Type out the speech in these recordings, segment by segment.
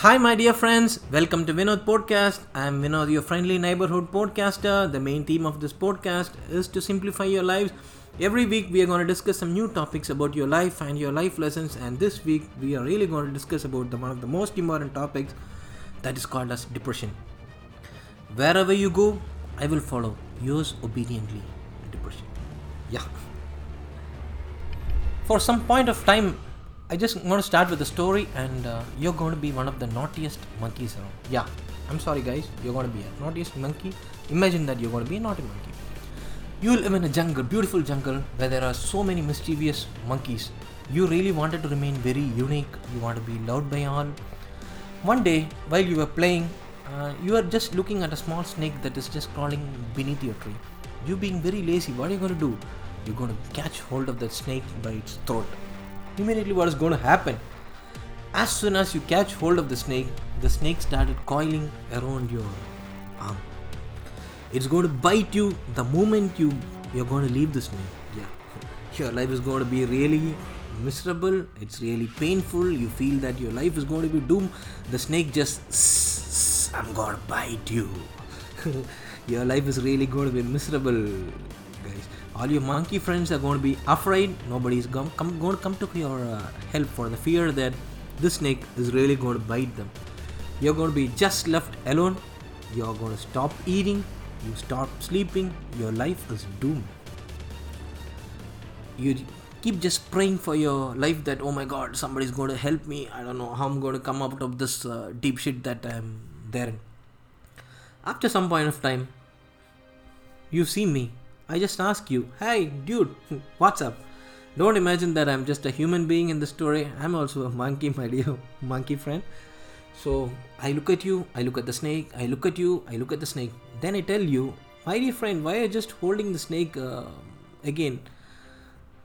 Hi, my dear friends. Welcome to Vinod Podcast. I'm Vinod, your friendly neighborhood podcaster. The main theme of this podcast is to simplify your lives. Every week, we are going to discuss some new topics about your life and your life lessons. And this week, we are really going to discuss about the, one of the most important topics that is called as depression. Wherever you go, I will follow. Yours obediently, depression. Yeah. For some point of time, I just want to start with a story, and uh, you're going to be one of the naughtiest monkeys around. Yeah, I'm sorry, guys. You're going to be a naughtiest monkey. Imagine that you're going to be a naughty monkey. You live in a jungle, beautiful jungle, where there are so many mischievous monkeys. You really wanted to remain very unique. You want to be loved by all. One day, while you were playing, uh, you are just looking at a small snake that is just crawling beneath your tree. You being very lazy, what are you going to do? You're going to catch hold of that snake by its throat. Immediately, what is going to happen? As soon as you catch hold of the snake, the snake started coiling around your arm. It's going to bite you the moment you you're going to leave the snake. Yeah, your life is going to be really miserable. It's really painful. You feel that your life is going to be doomed. The snake just, "Sss, I'm going to bite you. your life is really going to be miserable, guys. All your monkey friends are going to be afraid. Nobody's going, to come to your uh, help for the fear that this snake is really going to bite them. You're going to be just left alone. You're going to stop eating. You stop sleeping. Your life is doomed. You keep just praying for your life that oh my god somebody's going to help me i don't know how i'm going to come out of this uh, deep shit that i'm there in after some point of time you see me i just ask you hey dude what's up don't imagine that i'm just a human being in the story i'm also a monkey my dear monkey friend so i look at you i look at the snake i look at you i look at the snake then i tell you my dear friend why are you just holding the snake uh, again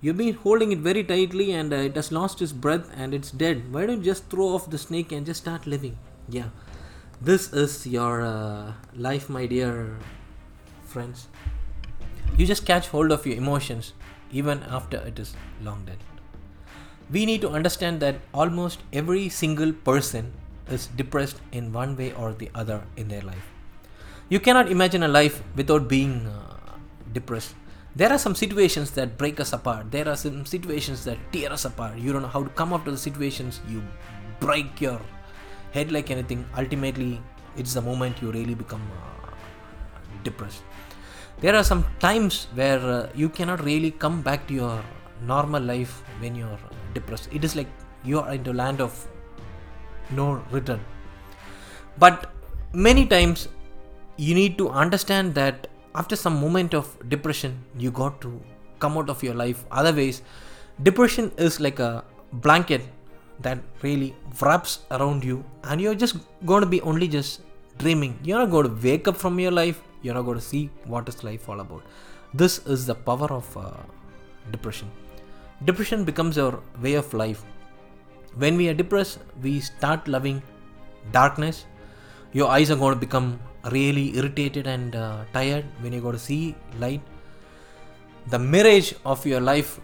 You've been holding it very tightly and uh, it has lost its breath and it's dead. Why don't you just throw off the snake and just start living? Yeah. This is your uh, life, my dear friends. You just catch hold of your emotions even after it is long dead. We need to understand that almost every single person is depressed in one way or the other in their life. You cannot imagine a life without being uh, depressed. There are some situations that break us apart. There are some situations that tear us apart. You don't know how to come out of the situations. You break your head like anything. Ultimately it's the moment you really become uh, depressed there are some times where uh, you cannot really come back to your normal life when you're depressed. It is like you are into land of no return. But many times you need to understand that after some moment of depression you got to come out of your life. Otherwise depression is like a blanket that really wraps around you and you're just going to be only just dreaming. You're not going to wake up from your life you're not going to see what is life all about. This is the power of uh, depression. Depression becomes our way of life. When we are depressed we start loving darkness. Your eyes are going to become really irritated and uh, tired when you go to see light. The mirage of your life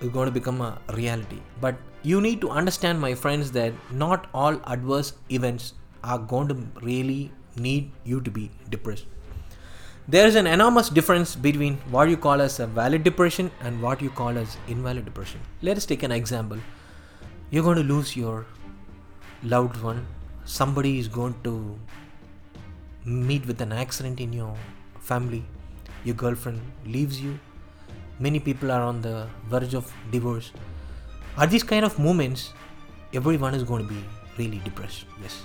is going to become a reality. But you need to understand my friends that not all adverse events are going to really need you to be depressed there is an enormous difference between what you call as a valid depression and what you call as invalid depression let us take an example you're going to lose your loved one somebody is going to meet with an accident in your family, your girlfriend leaves you, many people are on the verge of divorce. Are these kind of moments, everyone is going to be really depressed. Yes.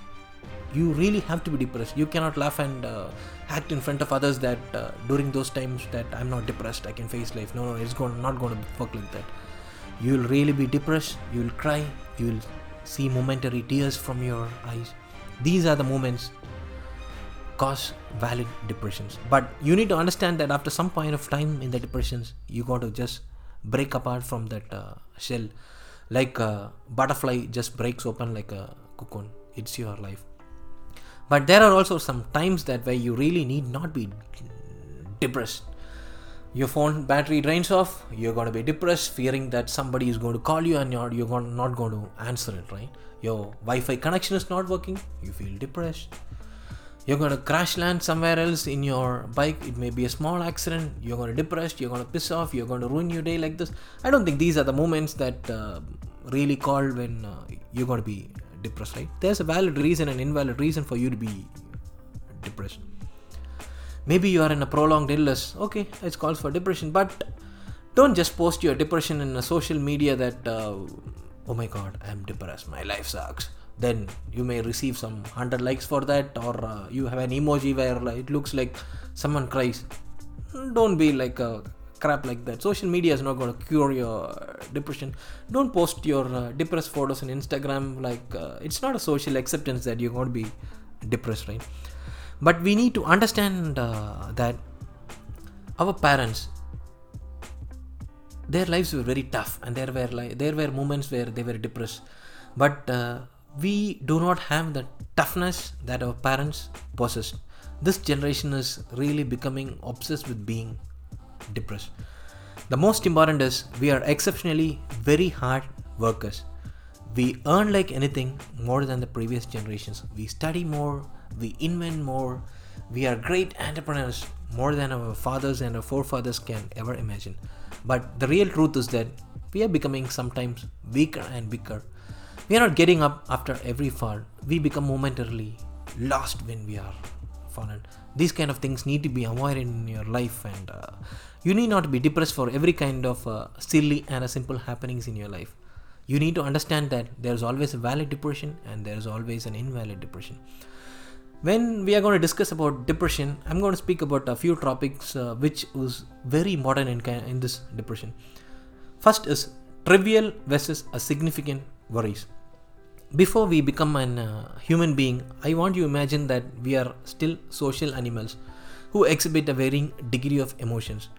You really have to be depressed. You cannot laugh and uh, act in front of others that uh, during those times that I'm not depressed, I can face life. No, no, it's going, not going to work like that. You will really be depressed. You will cry. You will see momentary tears from your eyes. These are the moments cause valid depressions. But you need to understand that after some point of time in the depressions, you got to just break apart from that uh, shell. Like a butterfly just breaks open like a cocoon. It's your life. But there are also some times that where you really need not be depressed. your phone battery drains off you're going to be depressed fearing that somebody is going to call you and you're, you're not going to answer it right? Your wi-fi connection is not working you feel depressed. You're going to crash land somewhere else in your bike it may be a small accident you're going to depressed you're going to piss off you're going to ruin your day like this. I don't think these are the moments that uh, really call when uh, you're going to be depressed right? There's a valid reason and invalid reason for you to be depressed. Maybe you are in a prolonged illness. Okay it calls for depression but don't just post your depression in a social media that uh, oh my god i'm depressed my life sucks. Then you may receive some 100 likes for that or uh, you have an emoji where it looks like someone cries. Don't be like a crap like that. Social media is not going to cure your depression. Don't post your uh, depressed photos on instagram like uh, it's not a social acceptance that you're going to be depressed right? But we need to understand uh, that our parents their lives were very tough and there were like there were moments where they were depressed. But uh, we do not have the toughness that our parents possessed. This generation is really becoming obsessed with being depressed the most important is we are exceptionally very hard workers we earn like anything more than the previous generations we study more we invent more, we are great entrepreneurs more than our fathers and our forefathers can ever imagine. But the real truth is that we are becoming sometimes weaker and weaker. We are not getting up after every fall. We become momentarily lost when we are fallen. These kind of things need to be avoided in your life, and uh, you need not be depressed for every kind of uh, silly and simple happenings in your life. You need to understand that there is always a valid depression and there is always an invalid depression when we are going to discuss about depression i'm going to speak about a few topics uh, which is very modern in, in this depression first is trivial versus a significant worries before we become an uh, human being i want you to imagine that we are still social animals who exhibit a varying degree of emotions.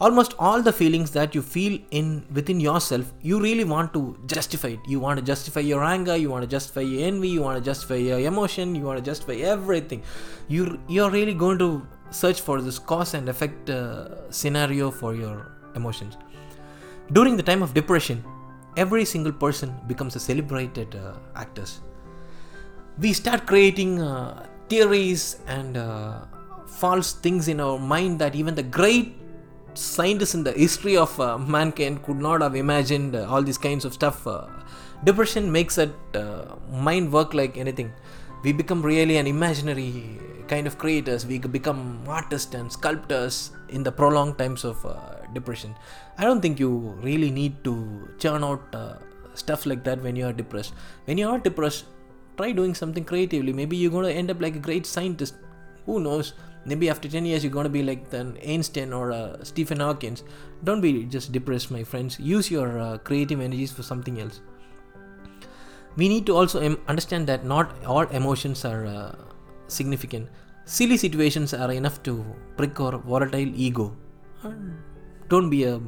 Almost all the feelings that you feel in within yourself you really want to justify it. You want to justify your anger you want to justify your envy you want to justify your emotion you want to justify everything. You you're really going to search for this cause and effect uh, scenario for your emotions. During the time of depression every single person becomes a celebrated uh, actors we start creating uh, theories and uh, false things in our mind that even the great scientists in the history of uh, mankind could not have imagined uh, all these kinds of stuff. Uh, depression makes that mind work like anything. We become really an imaginary kind of creators. We become artists and sculptors in the prolonged times of depression. I don't think you really need to churn out uh, stuff like that when you are depressed. When you are depressed, try doing something creatively. Maybe you're going to end up like a great scientist. Who knows? maybe after 10 years you're going to be like an einstein or a stephen hawking don't be just depressed my friends use your uh, creative energies for something else we need to also em- understand that not all emotions are uh, significant silly situations are enough to prick our volatile ego don't be a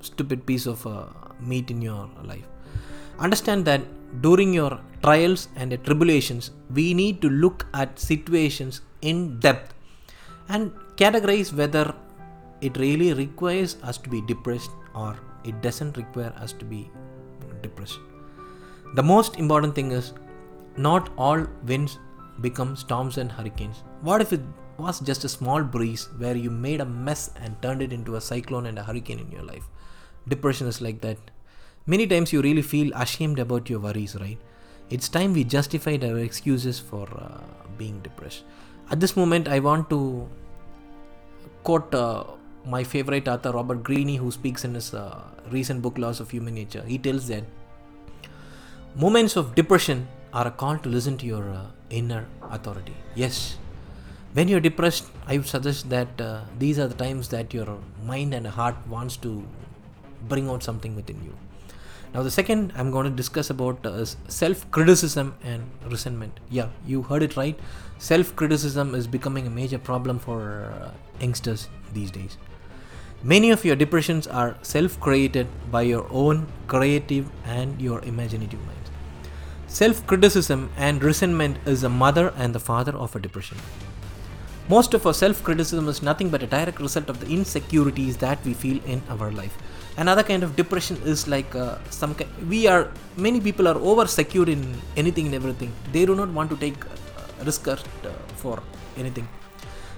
stupid piece of uh, meat in your life understand that during your trials and tribulations we need to look at situations in depth and categorize whether it really requires us to be depressed or it doesn't require us to be depressed. The most important thing is not all winds become storms and hurricanes. What if it was just a small breeze where you made a mess and turned it into a cyclone and a hurricane in your life? Depression is like that. Many times you really feel ashamed about your worries, right? It's time we justified our excuses for uh, being depressed. At this moment, I want to quote uh, my favorite author, Robert Greene, who speaks in his uh, recent book, Laws of Human Nature. He tells that moments of depression are a call to listen to your uh, inner authority. Yes, when you're depressed, I would suggest that uh, these are the times that your mind and heart wants to bring out something within you. Now, the second I'm going to discuss about uh, self criticism and resentment. Yeah, you heard it right. Self criticism is becoming a major problem for uh, youngsters these days. Many of your depressions are self created by your own creative and your imaginative minds. Self criticism and resentment is the mother and the father of a depression. Most of our self criticism is nothing but a direct result of the insecurities that we feel in our life. Another kind of depression is like uh, some kind, we are many people are over secure in anything and everything. They do not want to take uh, risk uh, for anything.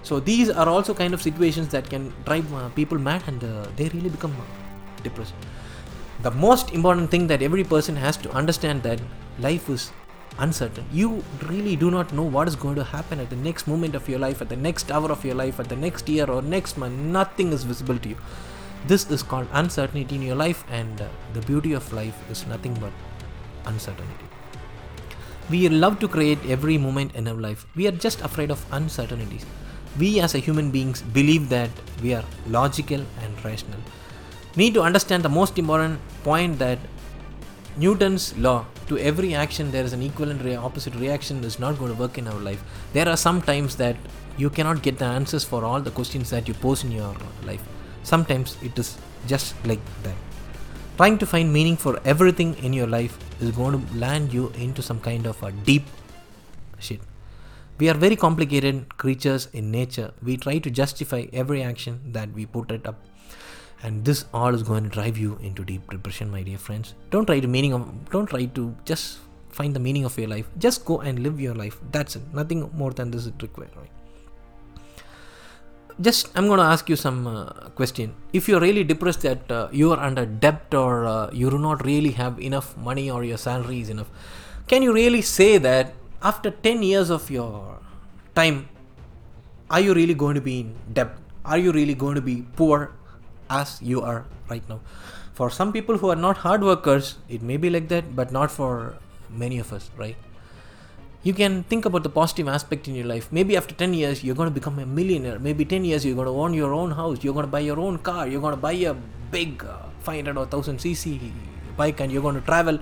So these are also kind of situations that can drive uh, people mad and uh, they really become uh, depressed. The most important thing that every person has to understand that life is uncertain. You really do not know what is going to happen at the next moment of your life, at the next hour of your life, at the next year or next month. Nothing is visible to you. This is called uncertainty in your life, and uh, the beauty of life is nothing but uncertainty. We love to create every moment in our life. We are just afraid of uncertainties. We as a human beings believe that we are logical and rational. We need to understand the most important point that Newton's law to every action there is an equivalent re- opposite reaction is not going to work in our life. There are some times that you cannot get the answers for all the questions that you pose in your life. Sometimes it is just like that. Trying to find meaning for everything in your life is going to land you into some kind of a deep shit. We are very complicated creatures in nature. We try to justify every action that we put it up and this all is going to drive you into deep depression my dear friends. Don't try to meaning of don't try to just find the meaning of your life. Just go and live your life. That's it. Nothing more than this is required right? Just i'm going to ask you some uh, question. If you're really depressed that uh, you are under debt or uh, you do not really have enough money or your salary is enough can you really say that after 10 years of your time are you really going to be in debt? Are you really going to be poor as you are right now. For some people who are not hard workers, it may be like that, but not for many of us, right? You can think about the positive aspect in your life. Maybe after 10 years, you're going to become a millionaire. Maybe 10 years, you're going to own your own house. You're going to buy your own car. You're going to buy a big uh, 500 or 1000 cc bike and you're going to travel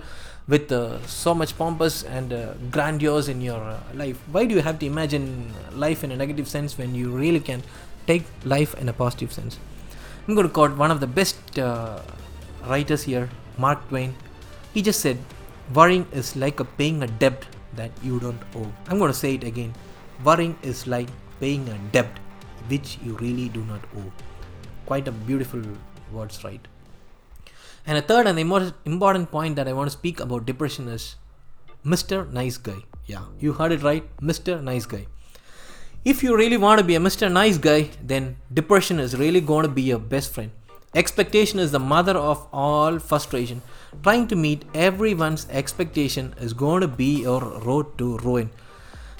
with uh, so much pompous and uh, grandiose in your uh, life. Why do you have to imagine life in a negative sense when you really can take life in a positive sense? I'm going to quote one of the best uh, writers here, Mark Twain. He just said, Worrying is like a paying a debt that you don't owe. I'm going to say it again. Worrying is like paying a debt which you really do not owe. Quite a beautiful words, right? And a third and the most important point that I want to speak about depression is Mr. Nice Guy. Yeah, you heard it right, Mr. Nice Guy. If you really want to be a Mr. Nice Guy, then depression is really going to be your best friend. Expectation is the mother of all frustration. Trying to meet everyone's expectation is going to be your road to ruin.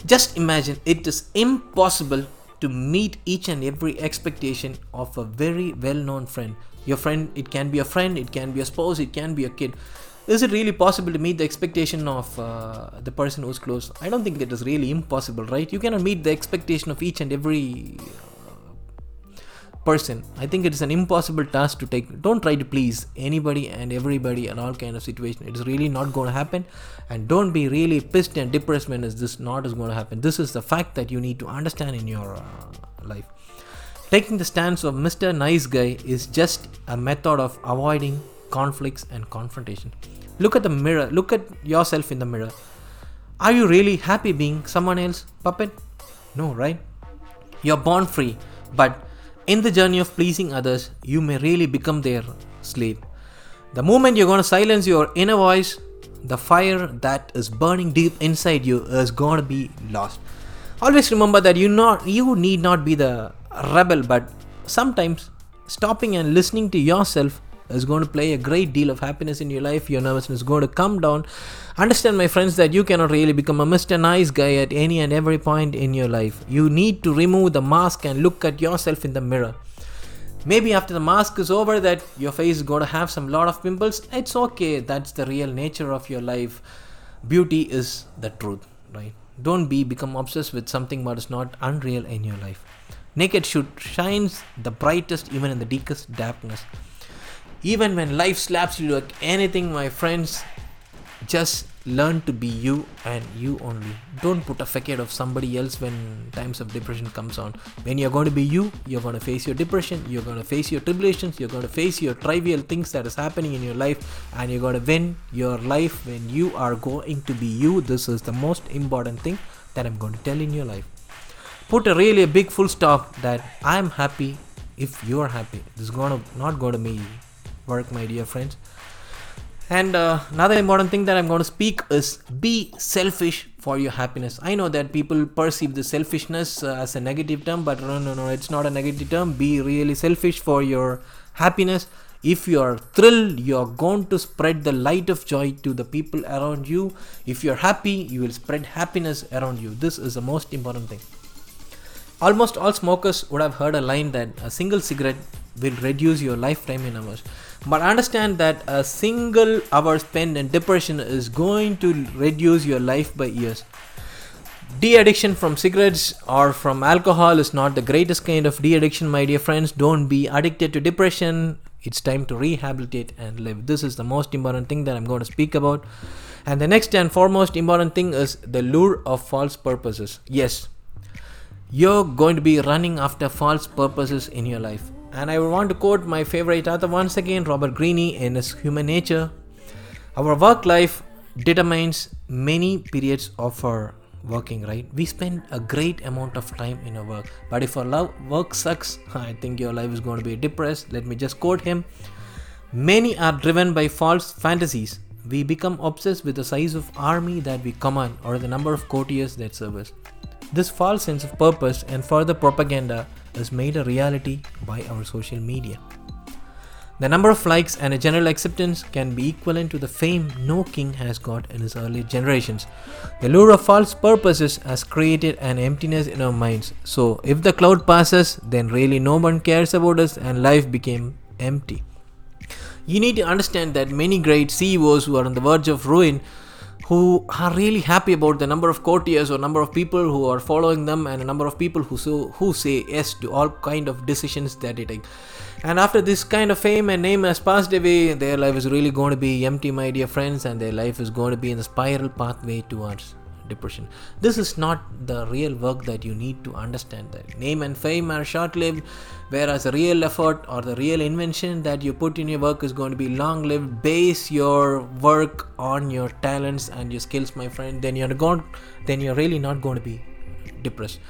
Just imagine it is impossible to meet each and every expectation of a very well known friend. Your friend, it can be a friend, it can be a spouse, it can be a kid is it really possible to meet the expectation of uh, the person who's close? I don't think it is really impossible, right? You cannot meet the expectation of each and every uh, person. I think it is an impossible task to take. Don't try to please anybody and everybody in all kind of situation. It is really not going to happen, and don't be really pissed and depressed when is this not is going to happen. This is the fact that you need to understand in your uh, life. Taking the stance of Mr. Nice Guy is just a method of avoiding conflicts and confrontation. Look at the mirror, look at yourself in the mirror. Are you really happy being someone else puppet? No, right? You're born free, but in the journey of pleasing others, you may really become their slave. The moment you're going to silence your inner voice, the fire that is burning deep inside you is going to be lost. Always remember that you not you need not be the rebel, but sometimes stopping and listening to yourself is going to play a great deal of happiness in your life. Your nervousness is going to come down. Understand, my friends, that you cannot really become a Mr. Nice guy at any and every point in your life. You need to remove the mask and look at yourself in the mirror. Maybe after the mask is over, that your face is going to have some lot of pimples. It's okay. That's the real nature of your life. Beauty is the truth, right? Don't be become obsessed with something that is not unreal in your life. Naked should shines the brightest even in the deepest darkness even when life slaps you like anything my friends just learn to be you and you only. Don't put a facade of somebody else when times of depression comes on. When you're going to be you you're going to face your depression you're going to face your tribulations you're going to face your trivial things that is happening in your life and you're going to win your life when you are going to be you. This is the most important thing that i'm going to tell in your life. Put a really big full stop that I'm happy if you're happy. This is gonna not gonna be work, my dear friends. And uh, another important thing that I'm going to speak is be selfish for your happiness. I know that people perceive the selfishness uh, as a negative term, but no, no, no, it's not a negative term. Be really selfish for your happiness. If you are thrilled, you are going to spread the light of joy to the people around you. If you're happy, you will spread happiness around you. This is the most important thing. Almost all smokers would have heard a line that a single cigarette will reduce your lifetime in hours. But understand that a single hour spent in depression is going to reduce your life by years. De addiction from cigarettes or from alcohol is not the greatest kind of de addiction, my dear friends. Don't be addicted to depression. It's time to rehabilitate and live. This is the most important thing that I'm going to speak about. And the next and foremost important thing is the lure of false purposes. Yes, you're going to be running after false purposes in your life. And I want to quote my favorite author once again, Robert Greene, in his Human Nature. Our work life determines many periods of our working, right? We spend a great amount of time in our work. But if our love, work sucks, I think your life is going to be depressed. Let me just quote him. Many are driven by false fantasies. We become obsessed with the size of army that we command or the number of courtiers that serve us. This false sense of purpose and further propaganda is made a reality by our social media. The number of likes and a general acceptance can be equivalent to the fame no king has got in his early generations. The lure of false purposes has created an emptiness in our minds. So, if the cloud passes, then really no one cares about us and life became empty. You need to understand that many great CEOs who are on the verge of ruin who are really happy about the number of courtiers or number of people who are following them and a number of people who so, who say yes to all kind of decisions that they take. And after this kind of fame and name has passed away their life is really going to be empty my dear friends and their life is going to be in the spiral pathway towards depression. This is not the real work that you need to understand that. Name and fame are short lived, whereas the real effort or the real invention that you put in your work is going to be long lived. Base your work on your talents and your skills, my friend. Then you're going then you're really not going to be depressed.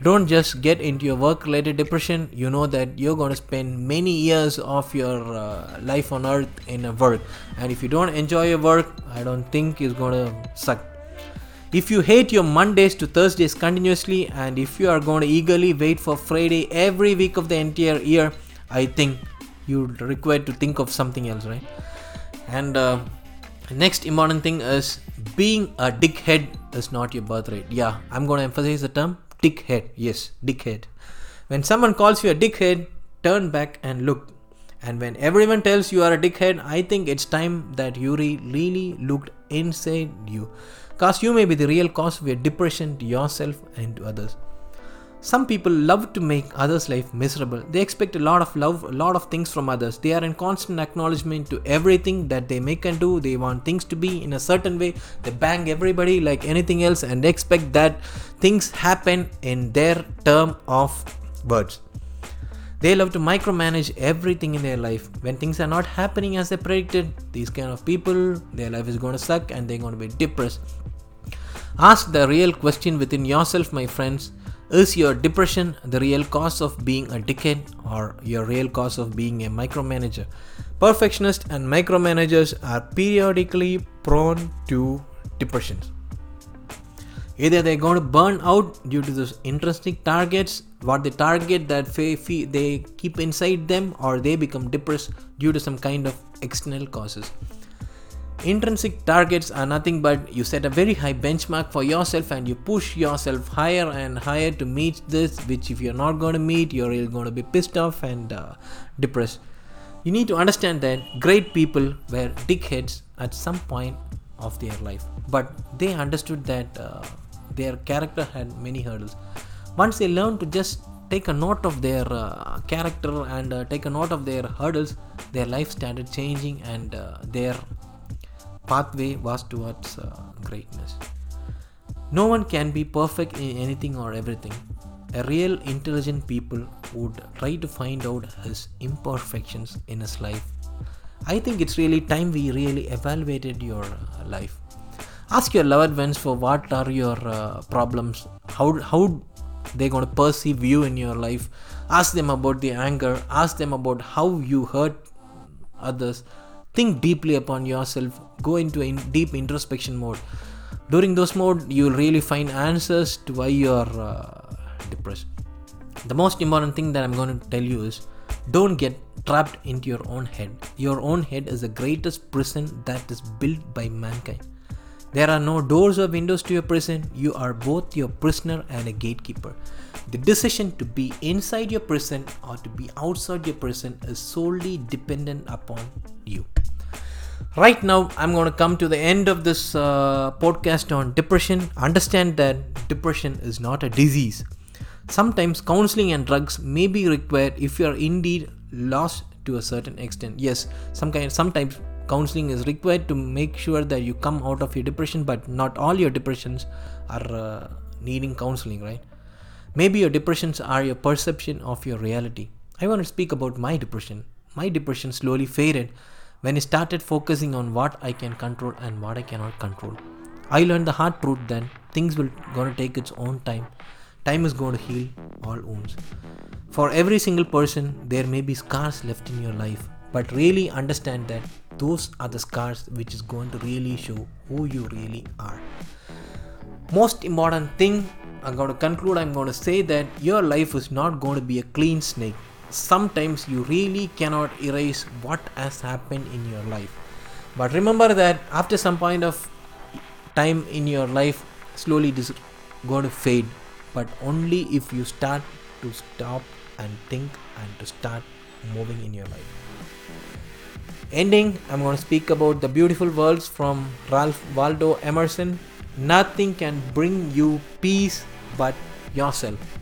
Don't just get into your work related depression. You know that you're going to spend many years of your uh, life on earth in a work. And if you don't enjoy your work, I don't think it's going to suck if you hate your Mondays to Thursdays continuously, and if you are going to eagerly wait for Friday every week of the entire year, I think you require to think of something else, right? And uh, next important thing is being a dickhead is not your birthright. Yeah, I'm going to emphasize the term dickhead. Yes, dickhead. When someone calls you a dickhead, turn back and look. And when everyone tells you are a dickhead, I think it's time that you really looked inside you because you may be the real cause of your depression to yourself and to others. Some people love to make others' life miserable. They expect a lot of love, a lot of things from others. They are in constant acknowledgement to everything that they make and do. They want things to be in a certain way. They bang everybody like anything else and expect that things happen in their term of words. They love to micromanage everything in their life. When things are not happening as they predicted, these kind of people, their life is going to suck and they're going to be depressed. Ask the real question within yourself, my friends. Is your depression the real cause of being a dickhead or your real cause of being a micromanager? Perfectionists and micromanagers are periodically prone to depressions. Either they're going to burn out due to those intrinsic targets, what they target that they keep inside them, or they become depressed due to some kind of external causes. Intrinsic targets are nothing but you set a very high benchmark for yourself and you push yourself higher and higher to meet this, which if you're not going to meet, you're really going to be pissed off and uh, depressed. You need to understand that great people were dickheads at some point of their life, but they understood that uh, their character had many hurdles. Once they learned to just take a note of their uh, character and uh, take a note of their hurdles, their life started changing and uh, their pathway was towards uh, greatness. No one can be perfect in anything or everything. A real intelligent people would try to find out his imperfections in his life. I think it's really time we really evaluated your uh, life. Ask your loved ones for what are your uh, problems. How how they're going to perceive you in your life. Ask them about the anger. Ask them about how you hurt others. Think deeply upon yourself. Go into a deep introspection mode. During those mode you'll really find answers to why you're uh, depressed. The most important thing that i'm going to tell you is don't get trapped into your own head. Your own head is the greatest prison that is built by mankind there are no doors or windows to your prison. You are both your prisoner and a gatekeeper. The decision to be inside your prison or to be outside your prison is solely dependent upon you. Right now i'm going to come to the end of this uh, podcast on depression. Understand that depression is not a disease. Sometimes counseling and drugs may be required if you are indeed lost to a certain extent. Yes some kind sometimes counseling is required to make sure that you come out of your depression but not all your depressions are uh, needing counseling right maybe your depressions are your perception of your reality i want to speak about my depression my depression slowly faded when I started focusing on what I can control and what I cannot control. I learned the hard truth then things will gonna take its own time. Time is going to heal all wounds. For every single person, there may be scars left in your life, but really understand that those are the scars which is going to really show who you really are. Most important thing I'm going to conclude, I'm going to say that your life is not going to be a clean snake. Sometimes you really cannot erase what has happened in your life. But remember that after some point of time in your life slowly this is going to fade. But only if you start to stop and think and to start moving in your life ending i'm going to speak about the beautiful words from ralph waldo emerson nothing can bring you peace but yourself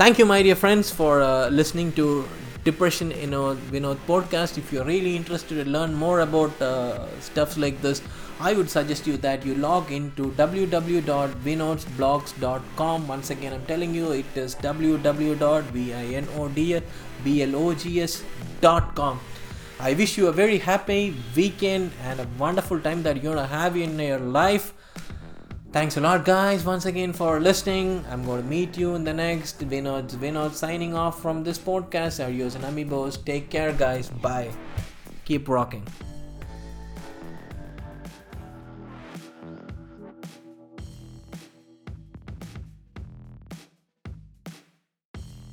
Thank you, my dear friends, for uh, listening to Depression in a Vinod podcast. If you're really interested to learn more about uh, stuff like this, I would suggest you that you log into www.vinodsblogs.com. Once again, I'm telling you, it is www.vinodsblogs.com. I wish you a very happy weekend and a wonderful time that you're gonna have in your life. Thanks a lot, guys, once again for listening. I'm to meet you in the next Vinod. Vinod signing off from this podcast. Are using Amibos. Take care, guys. Bye. Keep rocking.